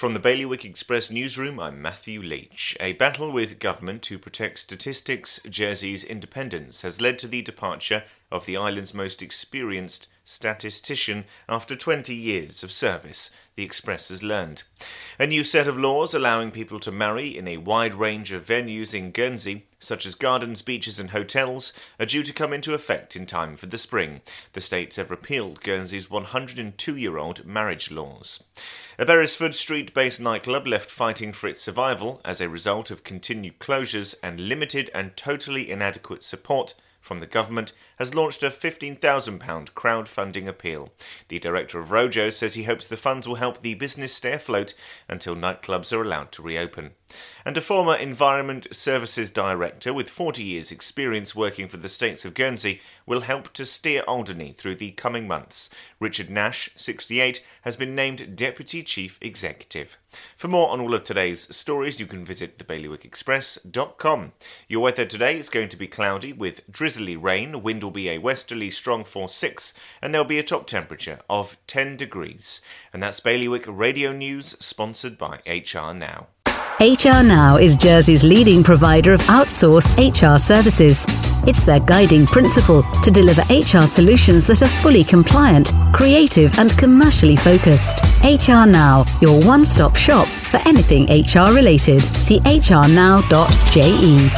From the Bailiwick Express newsroom, I'm Matthew Leach. A battle with government to protect statistics, Jersey's independence, has led to the departure of the island's most experienced statistician after 20 years of service, the Express has learned. A new set of laws allowing people to marry in a wide range of venues in Guernsey, such as gardens, beaches, and hotels, are due to come into effect in time for the spring. The states have repealed Guernsey's 102 year old marriage laws. A Beresford Street based nightclub left fighting for its survival as a result of continued closures and limited and totally inadequate support from the government has launched a £15,000 crowdfunding appeal. The director of Rojo says he hopes the funds will help the business stay afloat until nightclubs are allowed to reopen. And a former Environment Services Director with 40 years' experience working for the States of Guernsey will help to steer Alderney through the coming months. Richard Nash, 68, has been named Deputy Chief Executive. For more on all of today's stories, you can visit thebailiwickexpress.com. Your weather today is going to be cloudy with drizzly rain, wind will be a westerly strong force 6, and there'll be a top temperature of 10 degrees. And that's Bailiwick Radio News, sponsored by HR Now. HR Now is Jersey's leading provider of outsourced HR services. It's their guiding principle to deliver HR solutions that are fully compliant, creative, and commercially focused. HR Now, your one stop shop for anything HR related. See hrnow.je.